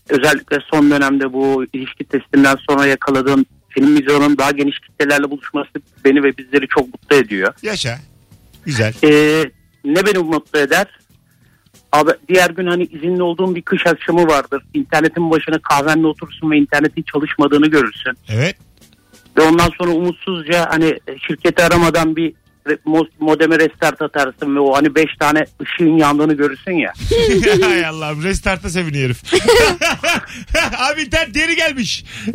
özellikle son dönemde bu ilişki testinden sonra yakaladığım film vizyonun daha geniş kitlelerle buluşması beni ve bizleri çok mutlu ediyor. Yaşa. Güzel. E, ne beni mutlu eder? Abi diğer gün hani izinli olduğum bir kış akşamı vardır. İnternetin başına kahvenle oturursun ve internetin çalışmadığını görürsün. Evet. Ve ondan sonra umutsuzca hani şirketi aramadan bir modeme restart atarsın ve o hani 5 tane ışığın yandığını görürsün ya. Hay Allah'ım restarta seviniyor herif. abi internet geri gelmiş.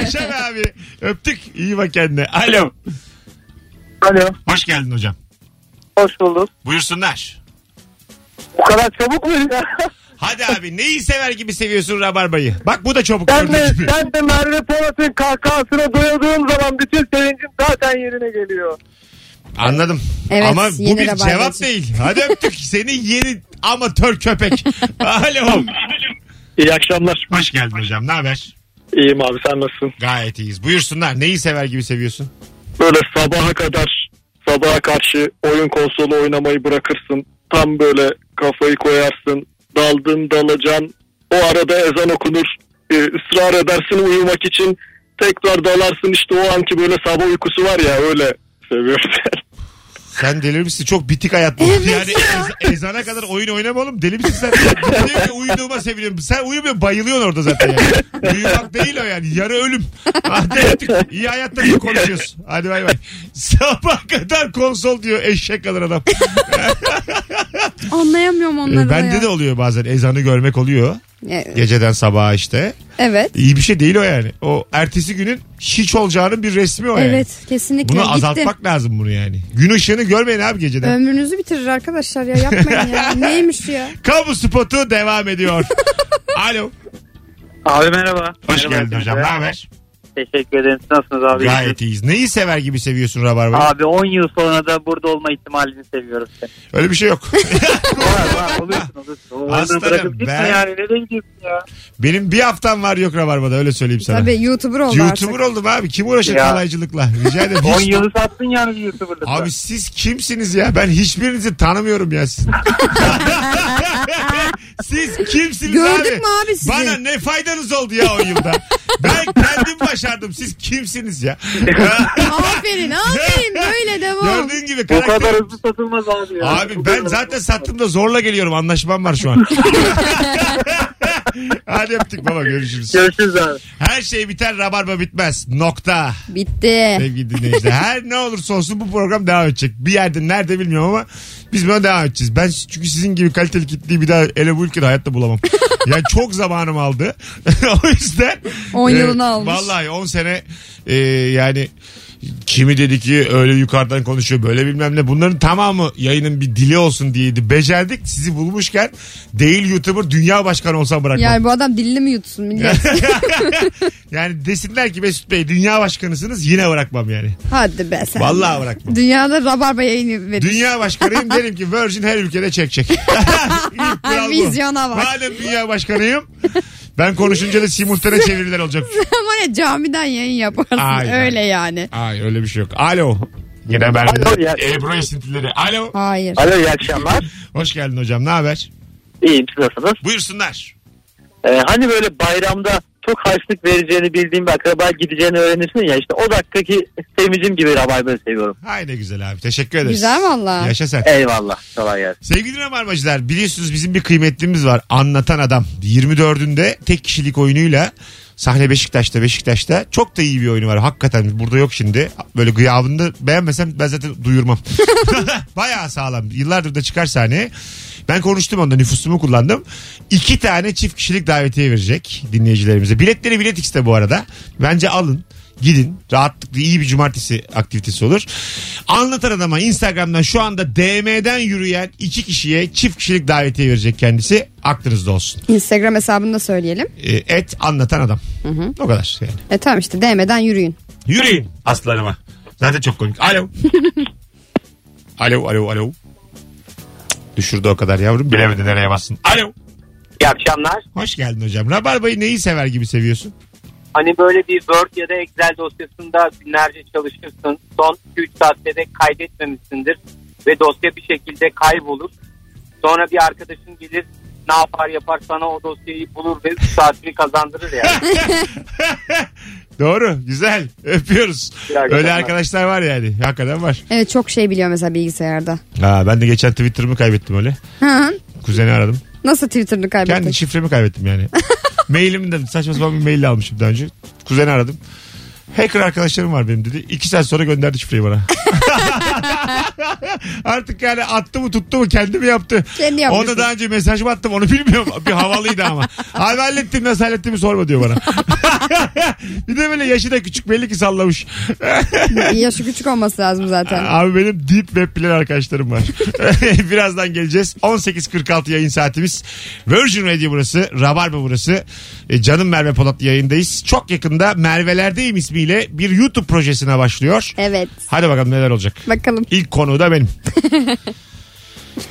Yaşa be abi. Öptük. İyi bak kendine. Alo. Alo. Hoş geldin hocam. Hoş bulduk. Buyursunlar. Bu kadar çabuk mu ya? Hadi abi neyi sever gibi seviyorsun Rabarba'yı? Bak bu da çabuk Ben de, gibi. ben de Merve Polat'ın kahkahasına doyadığım zaman bütün sevincim zaten yerine geliyor. Anladım. Evet, ama bu bir Rabarbacı. cevap değil. Hadi öptük. Seni yeni amatör köpek. Alo. İyi akşamlar. Hoş geldin hocam. Ne haber? İyiyim abi sen nasılsın? Gayet iyiyiz. Buyursunlar. Neyi sever gibi seviyorsun? Böyle sabaha kadar sabaha karşı oyun konsolu oynamayı bırakırsın. Tam böyle kafayı koyarsın. Daldın dalacan. O arada ezan okunur. Ee, ısrar edersin uyumak için. Tekrar dalarsın işte o anki böyle sabah uykusu var ya öyle seviyorum. Sen deli misin? Çok bitik hayat bu. yani ez- ezana kadar oyun oynama oğlum. Deli misin sen? Diyor ki uyuduğuma seviniyorum. Sen uyumuyorsun bayılıyorsun orada zaten yani. Uyumak değil o yani. Yarı ölüm. Hadi öptük. İyi hayatta çok konuşuyoruz. Hadi bay bay. Sabah kadar konsol diyor eşek kadar adam. Anlayamıyorum onları Ee, bende de oluyor bazen ezanı görmek oluyor. E, Geceden sabaha işte. Evet. İyi bir şey değil o yani. O ertesi günün hiç olacağının bir resmi o yani. Evet kesinlikle. Bunu azaltmak lazım bunu yani. Gün ışığını görmeyin abi geceden. Ömrünüzü bitirir arkadaşlar ya yapmayın ya. Neymiş ya? Kamu spotu devam ediyor. Alo. Abi merhaba. Hoş Merhaba geldin hocam. Ne haber? Teşekkür ederim. Siz Nasılsınız abi? Gayet iyiyiz. Neyi sever gibi seviyorsun Rabarba'yı? Abi 10 yıl sonra da burada olma ihtimalini seviyoruz. seni. Öyle bir şey yok. var var oluyorsun oluyorsun. Aslanım, bırakıp gitme ben- yani. Nereye gidiyorsun ya? Benim bir haftam var yok Rabarba'da öyle söyleyeyim sana. Tabii YouTuber oldu YouTuber artık. oldum abi. Kim uğraşır Ya. kolaycılıkla? Rica ederim. 10 Hiç- yılı sattın yani bir. Abi siz kimsiniz ya? Ben hiçbirinizi tanımıyorum ya sizin. siz kimsiniz Gördük abi? mü abi sizi? Bana ne faydanız oldu ya o yılda? Ben kendim başardım. Siz kimsiniz ya? aferin aferin böyle devam. Gördüğün gibi Bu karakter... kadar hızlı satılmaz abi ya. Abi Bu ben kadar zaten hızlı sattım da zorla geliyorum. Anlaşmam var şu an. Hadi öptük baba görüşürüz. Görüşürüz abi. Her şey biter rabarba bitmez. Nokta. Bitti. Sevgili dinleyiciler. Her ne olursa olsun bu program devam edecek. Bir yerde nerede bilmiyorum ama biz buna devam edeceğiz. Ben çünkü sizin gibi kaliteli kitleyi bir daha ele bu ülkede hayatta bulamam. yani çok zamanım aldı. o yüzden. 10 e, yılını almış. Vallahi 10 sene e, yani kimi dedi ki öyle yukarıdan konuşuyor böyle bilmem ne. Bunların tamamı yayının bir dili olsun diyeydi. Becerdik sizi bulmuşken değil YouTuber dünya başkanı olsam bırakmam. Yani bu adam dilini mi yutsun millet? yani desinler ki Mesut Bey dünya başkanısınız yine bırakmam yani. Hadi be sen. Vallahi bırakmam. Dünyada rabarba yayını verir. Dünya başkanıyım derim ki Virgin her ülkede çekecek. Bu. Vizyona bak. Madem dünya başkanıyım ben konuşunca da simultane çeviriler olacak. Ama ne camiden yayın yaparsın Aynen. öyle yani. Ay öyle bir şey yok. Alo. Yine ben Alo, ya- Ebru esintileri. Alo. Hayır. Alo iyi akşamlar. Hoş geldin hocam ne haber? İyiyim siz nasılsınız? Buyursunlar. Ee, hani böyle bayramda çok harçlık vereceğini bildiğim bir akraba gideceğini öğrenirsin ya işte o dakikaki sevicim gibi rabarbayı seviyorum. Hay ne güzel abi teşekkür ederiz. Güzel valla. Yaşa sen. Eyvallah kolay gelsin. Sevgili Rabarbacılar biliyorsunuz bizim bir kıymetlimiz var. Anlatan Adam. 24'ünde tek kişilik oyunuyla sahne Beşiktaş'ta Beşiktaş'ta çok da iyi bir oyunu var. Hakikaten burada yok şimdi. Böyle gıyabında beğenmesem ben zaten duyurmam. Bayağı sağlam. Yıllardır da çıkar sahneye. Ben konuştum onda nüfusumu kullandım. İki tane çift kişilik davetiye verecek dinleyicilerimize. Biletleri Bilet X'te bu arada. Bence alın. Gidin. Rahatlıkla iyi bir cumartesi aktivitesi olur. Anlatan adama Instagram'dan şu anda DM'den yürüyen iki kişiye çift kişilik davetiye verecek kendisi. Aklınızda olsun. Instagram hesabını da söyleyelim. Ee, et anlatan adam. O kadar yani. E tamam işte DM'den yürüyün. Yürüyün aslanıma. Zaten çok komik. Alo. alo alo alo. Düşürdü o kadar yavrum. Bilemedi nereye bassın. Alo. İyi akşamlar. Hoş geldin hocam. Rabarbayı neyi sever gibi seviyorsun? Hani böyle bir Word ya da Excel dosyasında günlerce çalışırsın. Son 2-3 saatte de kaydetmemişsindir. Ve dosya bir şekilde kaybolur. Sonra bir arkadaşın gelir ne yapar yapar sana o dosyayı bulur ve 3 saatini kazandırır yani. Doğru. Güzel. Öpüyoruz. Öyle arkadaşlar var yani. Hakikaten var. Evet çok şey biliyor mesela bilgisayarda. Ha, ben de geçen Twitter'ımı kaybettim öyle. Hı. Kuzeni aradım. Nasıl Twitter'ını kaybettin? Kendi şifremi kaybettim yani. Mailimi de saçma sapan bir mail almışım daha önce. Kuzeni aradım. Hacker arkadaşlarım var benim dedi. İki saat sonra gönderdi şifreyi bana. Artık yani attı mı tuttu mu kendi mi yaptı. Kendi yapmışsın. Ona daha önce mesaj mı attım onu bilmiyorum. Bir havalıydı ama. Abi hallettim nasıl hallettiğimi sorma diyor bana. bir de böyle yaşı da küçük belli ki sallamış. Yaşı küçük olması lazım zaten. Abi benim deep web bilen arkadaşlarım var. Birazdan geleceğiz. 18.46 yayın saatimiz. Virgin Radio burası. Rabarba burası. E, canım Merve Polat yayındayız. Çok yakında Merve'lerdeyim ismiyle bir YouTube projesine başlıyor. Evet. Hadi bakalım neler olacak. Bakalım. İlk konu da benim.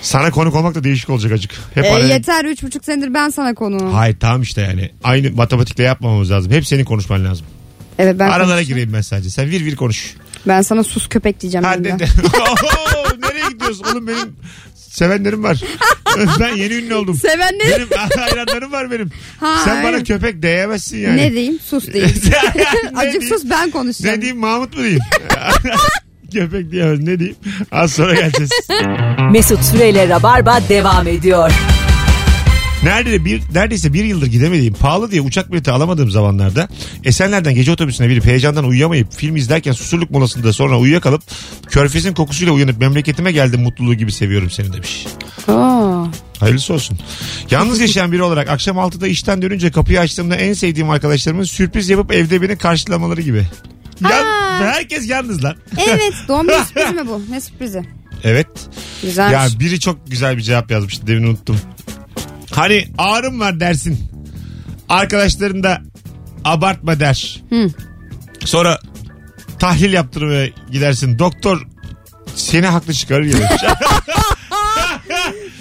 Sana konuk olmak da değişik olacak acık. Hep E, araya- yeter üç buçuk senedir ben sana konuğum. Hayır tamam işte yani. Aynı matematikle yapmamamız lazım. Hep senin konuşman lazım. Evet ben Aralara gireyim ben sadece. Sen vir vir konuş. Ben sana sus köpek diyeceğim. Hadi şimdi. de. Oho, nereye gidiyorsun oğlum benim sevenlerim var. ben yeni ünlü oldum. Sevenlerim? Benim hayranlarım var benim. Ha, Sen bana köpek diyemezsin yani. Ne diyeyim? Sus diyeyim. Ne Azıcık diyeyim? sus ben konuşacağım. Ne diyeyim Mahmut mu diyeyim? Köpek diyemez ne diyeyim. Az sonra geleceğiz. Mesut Süreyle Rabarba devam ediyor. Nerede bir neredeyse bir yıldır gidemediğim pahalı diye uçak bileti alamadığım zamanlarda Esenler'den gece otobüsüne binip heyecandan uyuyamayıp film izlerken susurluk molasında sonra uyuyakalıp körfezin kokusuyla uyanıp memleketime geldim mutluluğu gibi seviyorum seni demiş. Aa. Hayırlısı olsun. Yalnız yaşayan biri olarak akşam 6'da işten dönünce kapıyı açtığımda en sevdiğim arkadaşlarımın sürpriz yapıp evde beni karşılamaları gibi. Ya, herkes yalnız lan. Evet doğum günü sürprizi mi bu? Ne sürprizi? Evet. Güzelmiş. Ya biri çok güzel bir cevap yazmıştı demin unuttum. Hani ağrım var dersin. Arkadaşların da abartma der. Hı. Sonra tahlil yaptırmaya gidersin. Doktor seni haklı çıkarır ya.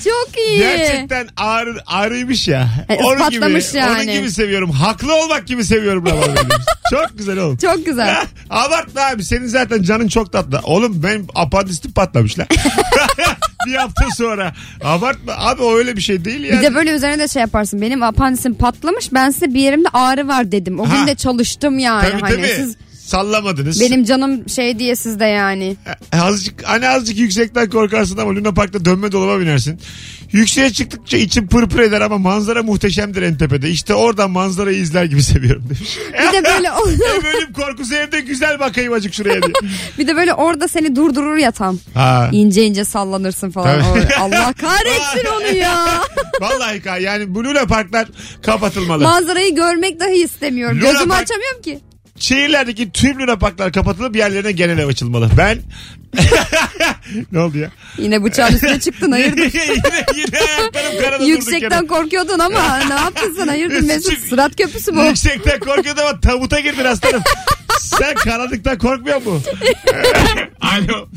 Çok iyi. Gerçekten ağrı, ağrıymış ya. E, Onun gibi, yani. onun gibi seviyorum. Haklı olmak gibi seviyorum. Rabarba demiş. çok güzel oğlum. Çok güzel. Abartma abi senin zaten canın çok tatlı. Oğlum benim apandistim patlamış lan. bir hafta sonra. Abartma abi o öyle bir şey değil yani. Bir de böyle üzerine de şey yaparsın. Benim apandisim patlamış. Ben size bir yerimde ağrı var dedim. O Ha. gün de çalıştım yani. Tabii hani tabii. siz Sallamadınız. benim canım şey diye sizde yani. Azıcık, hani azıcık yüksekten korkarsın ama Luna Park'ta dönme dolaba binersin. Yükseğe çıktıkça içim pırpır eder ama manzara muhteşemdir en tepede. İşte oradan manzarayı izler gibi seviyorum demiş. Bir de böyle Ev ölüm korkusu evde güzel bakayım acık şuraya diye. bir de böyle orada seni durdurur ya tam. Ha. İnce ince sallanırsın falan. Tabii. Allah kahretsin onu ya. Vallahi yani bu Luna Parklar kapatılmalı. Manzarayı görmek dahi istemiyorum. Luna Gözümü Park- açamıyorum ki. Şehirlerdeki tüm Luna Parklar kapatılıp yerlerine genel ev açılmalı. Ben... ne oldu ya? Yine bıçağın üstüne çıktın hayırdır? yine, yine ayaklarım karada Yüksekten korkuyordun ama ne yaptın sen hayırdır Mesut? Sırat köprüsü bu. Yüksekten korkuyordun ama tabuta girdin aslanım. Sen karanlıktan korkmuyor mu? Alo.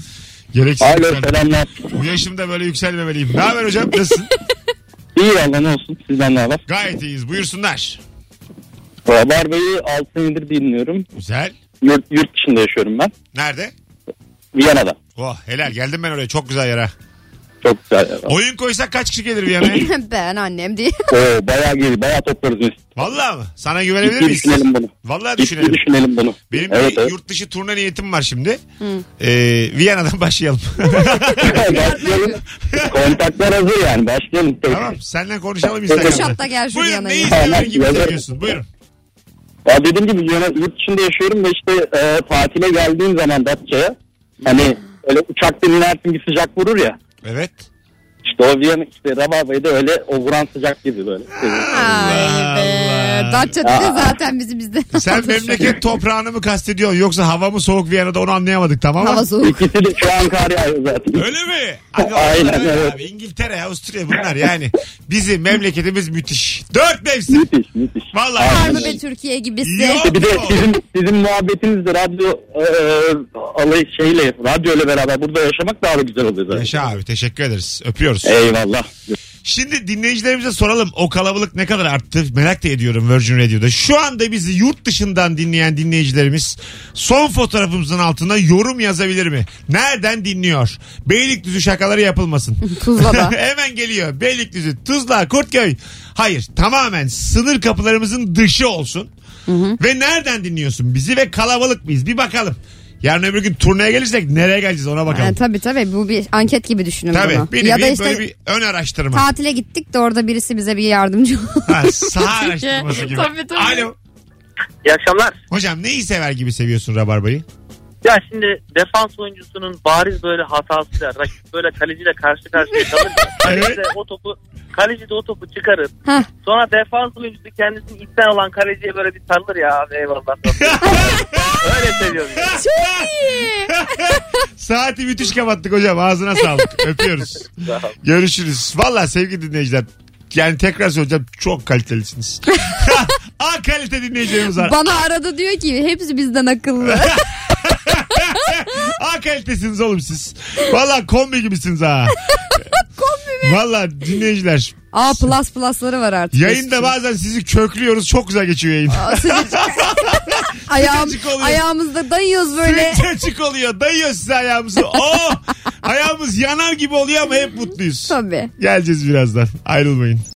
Gereksiz Alo yükseldim. selamlar. Bu yaşımda böyle yükselmemeliyim. Ne haber hocam? Nasılsın? İyi valla ne olsun sizden ne haber? Gayet iyiyiz. Buyursunlar. Rabarba'yı 6 yıldır dinliyorum. Güzel. Yurt, yurt dışında yaşıyorum ben. Nerede? Viyana'da. Oh helal geldim ben oraya. Çok güzel yere. Çok güzel. yer. Oyun koysak kaç kişi gelir Viyana'ya? ben annem diye. Oo, bayağı geri bayağı toplarız biz. Vallahi mı? Sana güvenebilir Ciddi miyiz? düşünelim bunu. Vallahi Ciddi düşünelim. düşünelim bunu. Benim evet, bir evet. yurt dışı turne niyetim var şimdi. Ee, Viyana'dan başlayalım. Başlayalım. Kontaklar hazır yani başlayalım. tamam seninle konuşalım Instagram'da. Kuşat da gel şu Buyurun Viyana'ya. neyi gibi Tamam, seviyorsun? Buyurun. Ya dediğim gibi yurt dışında yaşıyorum ve işte e, tatile geldiğim zaman Datça'ya hani öyle uçaktan inersin bir sıcak vurur ya. Evet. İşte o Viyana işte Rabarba'yı da öyle o vuran sıcak gibi böyle. Ay be. Datça dedi Aa. zaten bizi bizde. Sen memleket toprağını mı kastediyorsun yoksa hava mı soğuk Viyana'da onu anlayamadık tamam mı? Hava soğuk. İkisi de şu an kar yağıyor zaten. Öyle mi? Aga, Aynen, öyle evet. Abi. İngiltere, Avusturya bunlar yani. Bizim memleketimiz müthiş. Dört mevsim. Müthiş müthiş. Vallahi. Var mı be Türkiye gibisi? Yok. İşte bir de sizin sizin muhabbetiniz de radyo e, alay şeyle radyo ile beraber burada yaşamak daha da güzel oluyor zaten. Yaşa abi teşekkür ederiz. Öpüyoruz. Eyvallah. Şimdi dinleyicilerimize soralım. O kalabalık ne kadar arttı? Merak da ediyorum Virgin Radio'da. Şu anda bizi yurt dışından dinleyen dinleyicilerimiz son fotoğrafımızın altına yorum yazabilir mi? Nereden dinliyor? Beylikdüzü şakaları yapılmasın. Tuzla'da. Hemen geliyor. Beylikdüzü, Tuzla, Kurtköy. Hayır tamamen sınır kapılarımızın dışı olsun. Ve nereden dinliyorsun bizi ve kalabalık mıyız? Bir bakalım. Yarın öbür gün turneye gelirsek nereye geleceğiz ona bakalım. Yani, tabii tabii bu bir anket gibi düşünün Tabii bunu. bir ya da işte böyle bir ön araştırma. tatile gittik de orada birisi bize bir yardımcı oldu. Ha, saha araştırması gibi. Tabii, tabii. Alo. İyi akşamlar. Hocam neyi sever gibi seviyorsun Rabarba'yı? Ya şimdi defans oyuncusunun bariz böyle hatasıyla rakip böyle kaleciyle karşı karşıya kalınca kaleci de o topu kaleci de o topu çıkarır. Heh. Sonra defans oyuncusu kendisini itten olan kaleciye böyle bir sarılır ya abi eyvallah. Öyle seviyorum. ya. Çok iyi. Saati müthiş kapattık hocam. Ağzına sağlık. Öpüyoruz. Görüşürüz. Valla sevgili dinleyiciler. Yani tekrar söyleyeceğim çok kalitelisiniz. A kalite dinleyicilerimiz var. Bana aradı diyor ki hepsi bizden akıllı. A kalitesiniz oğlum siz. Valla kombi gibisiniz ha. kombi mi? Valla dinleyiciler. Aa plus plusları var artık. Yayında bazen sizi köklüyoruz. Çok güzel geçiyor yayın. Ayağım, Sıcacık oluyor. ayağımızda dayıyoruz böyle. Sıcacık oluyor. Dayıyor size ayağımızı. Oh! Ayağımız yanar gibi oluyor ama hep mutluyuz. Tabii. Geleceğiz birazdan. Ayrılmayın.